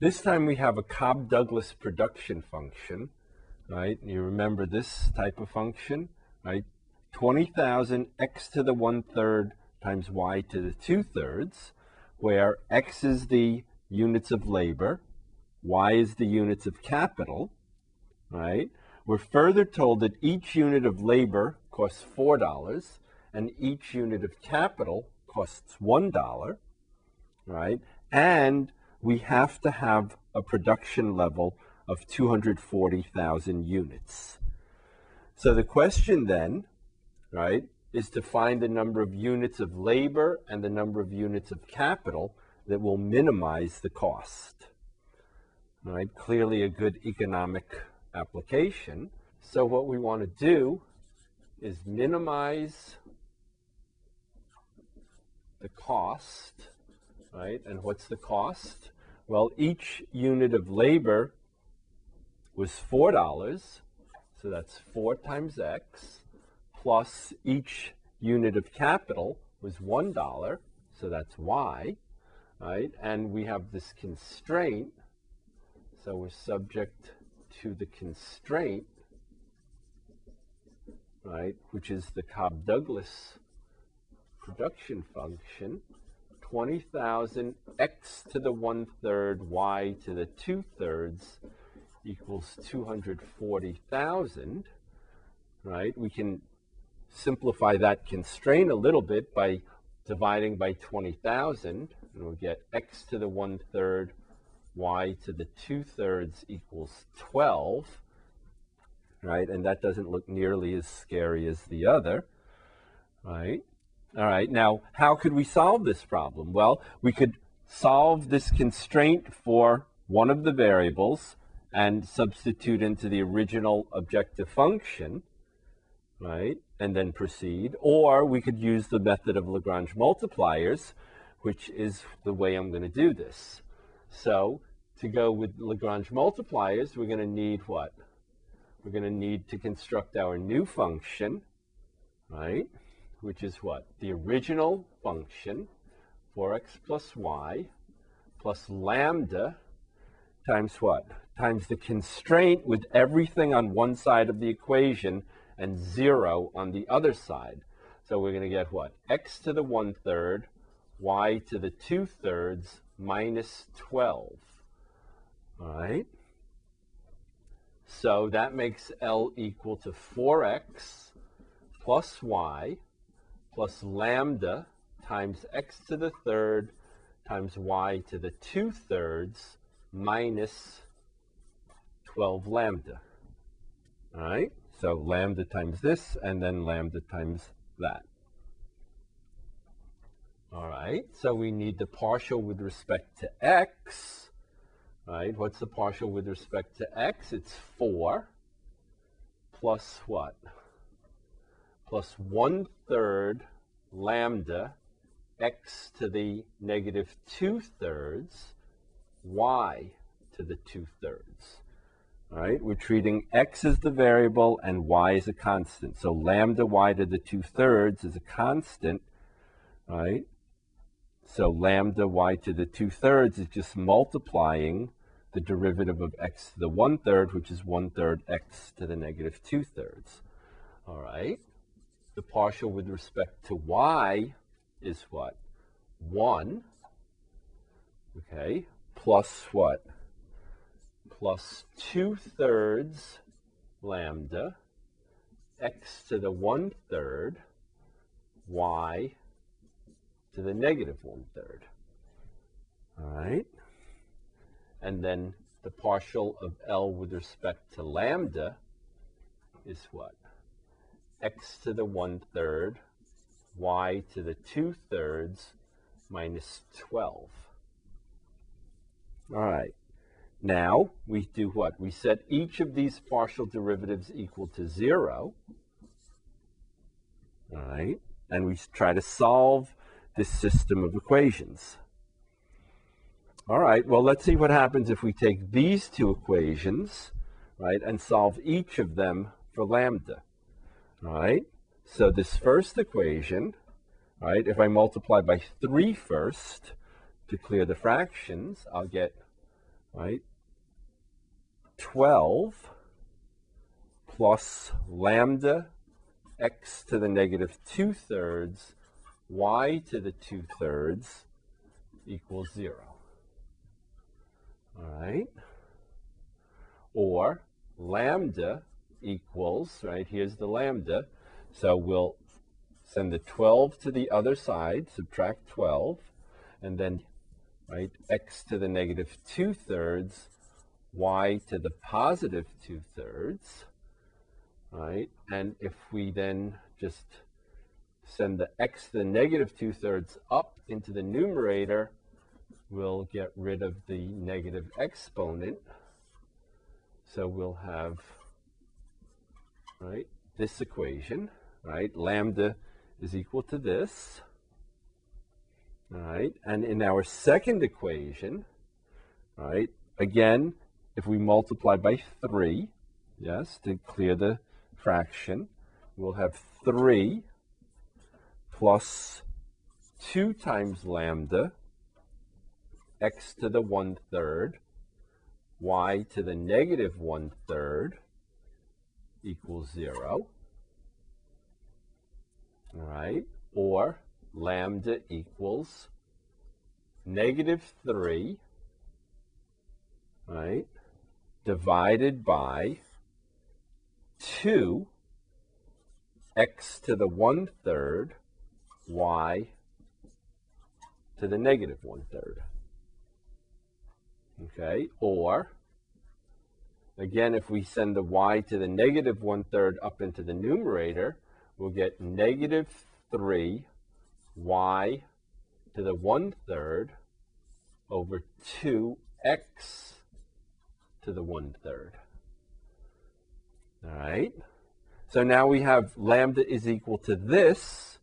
This time we have a Cobb-Douglas production function, right? You remember this type of function, right? 20,000 x to the one-third times y to the two-thirds, where x is the units of labor, y is the units of capital, right? We're further told that each unit of labor costs $4 and each unit of capital costs $1, right? And we have to have a production level of 240,000 units. So the question then, right, is to find the number of units of labor and the number of units of capital that will minimize the cost. Right? Clearly a good economic application. So what we want to do is minimize the cost, right? And what's the cost? Well, each unit of labor was $4, so that's 4 times X, plus each unit of capital was $1, so that's Y, right? And we have this constraint, so we're subject to the constraint, right, which is the Cobb-Douglas production function, 20,000 x to the one-third y to the two-thirds equals 240,000, right? We can simplify that constraint a little bit by dividing by 20,000, and we'll get x to the one-third y to the two-thirds equals 12, right? And that doesn't look nearly as scary as the other, right? All right, now how could we solve this problem? Well, we could solve this constraint for one of the variables and substitute into the original objective function, right? And then proceed. Or we could use the method of Lagrange multipliers, which is the way I'm going to do this. So to go with Lagrange multipliers, we're going to need what? We're going to need to construct our new function, right? Which is what? The original function, 4x plus y, plus lambda times what? Times the constraint with everything on one side of the equation and 0 on the other side. So we're going to get what? x to the one-third, y to the two-thirds, minus 12. All right? So that makes L equal to 4x plus y plus lambda times x to the third times y to the two-thirds minus 12 lambda. All right? So lambda times this, and then lambda times that. All right, so we need the partial with respect to x, right? What's the partial with respect to x? It's 4 plus what? Plus 1 third lambda x to the negative 2 thirds y to the 2 thirds. All right, we're treating x as the variable and y as a constant. So lambda y to the 2 thirds is a constant, right? So lambda y to the 2 thirds is just multiplying the derivative of x to the 1 third, which is 1 third x to the negative 2 thirds. All right. The partial with respect to y is what? 1. Okay. Plus what? Plus 2 thirds lambda x to the 1 third y to the negative 1 third. All right and then the partial of L with respect to lambda is what? X to the 1 third, y to the 2 thirds, minus 12. All right. Now we do what? We set each of these partial derivatives equal to 0. All right. And we try to solve this system of equations. All right, well, let's see what happens if we take these two equations, right, and solve each of them for lambda. All right, so this first equation, right, if I multiply by 3 first to clear the fractions, I'll get right? 12 plus lambda x to the negative 2 thirds y to the 2 thirds equals 0. All right? Or lambda equals, right, here's the lambda. So we'll send the 12 to the other side, subtract 12, and then, right, x to the negative 2 thirds, y to the positive 2 thirds, right? And if we then just send the x to the negative 2 thirds up into the numerator, we'll get rid of the negative exponent. So we'll have, right, this equation, right? Lambda is equal to this. All right, and in our second equation, right, again, if we multiply by 3, yes, to clear the fraction, we'll have 3 plus 2 times lambda, x to the 1 third, y to the negative 1 third equals 0 right? or lambda equals negative 3, right, divided by 2 x to the 1 third y to the negative 1 third. Okay, or again, if we send the y to the negative 1 third up into the numerator, we'll get negative 3 y to the 1 third over 2x to the 1 third. All right. So now we have lambda is equal to this,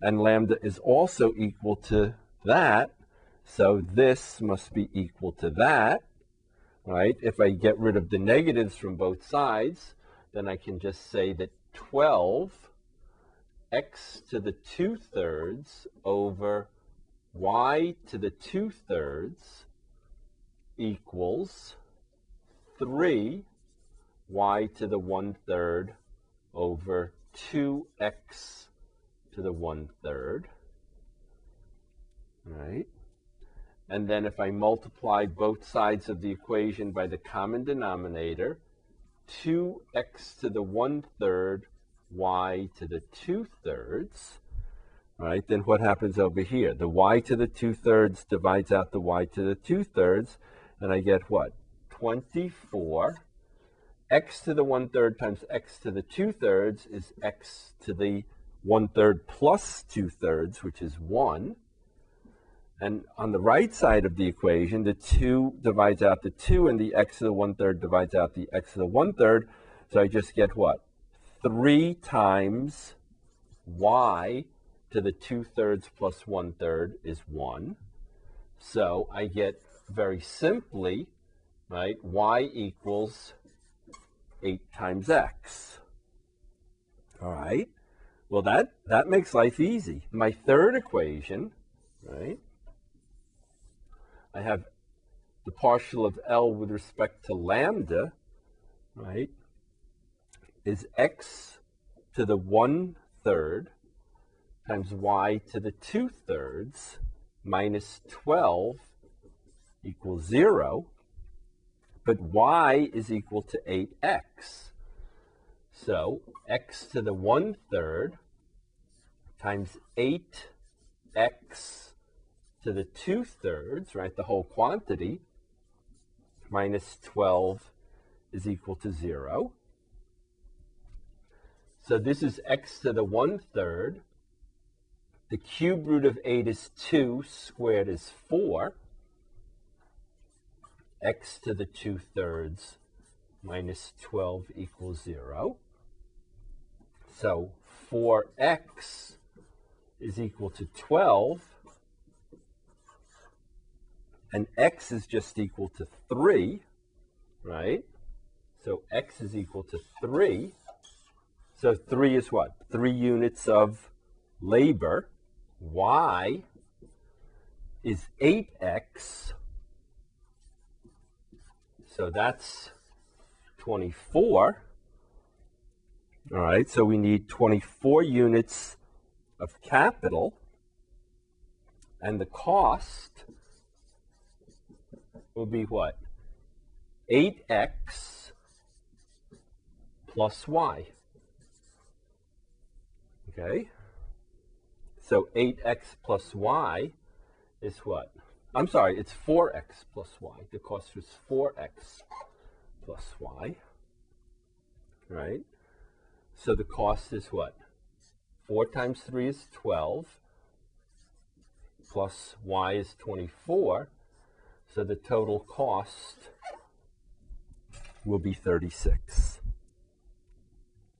and lambda is also equal to that. So this must be equal to that, right? If I get rid of the negatives from both sides, then I can just say that 12 x to the 2 thirds over y to the 2 thirds equals 3 y to the 1 third over 2x to the 1 third. Right? And then if I multiply both sides of the equation by the common denominator, 2x to the 1 third y to the 2 thirds, right, then what happens over here? The y to the 2 thirds divides out the y to the 2 thirds, and I get what? 24. x to the 1 third times x to the 2 thirds is x to the 1 third plus 2 thirds, which is 1. And on the right side of the equation, the 2 divides out the 2, and the x to the 1 third divides out the x to the 1 third. So I just get what? 3 times y to the 2 thirds plus 1 third is 1. So I get very simply, right, y equals 8 times x. All right. Well, that, that makes life easy. My third equation, right, I have the partial of L with respect to lambda, right, is x to the 1 third times y to the 2 thirds minus 12 equals 0, but y is equal to 8x. So x to the 1 third times 8x to the 2 thirds, right, the whole quantity, minus 12 is equal to 0. So this is x to the 1 third. The cube root of 8 is 2, squared is 4. x to the 2 thirds minus 12 equals 0. So 4x is equal to 12. And x is just equal to 3, right? So x is equal to 3. So 3 is what? 3 units of labor. Y is 8x So that's 24. All right, so we need 24 units of capital. And the cost will be what? 8x plus y. Okay? So 8x plus y is what? I'm sorry, it's 4x plus y. The cost is 4x plus y. Right? So the cost is what? 4 times 3 is 12, plus y is 24. So the total cost will be 36.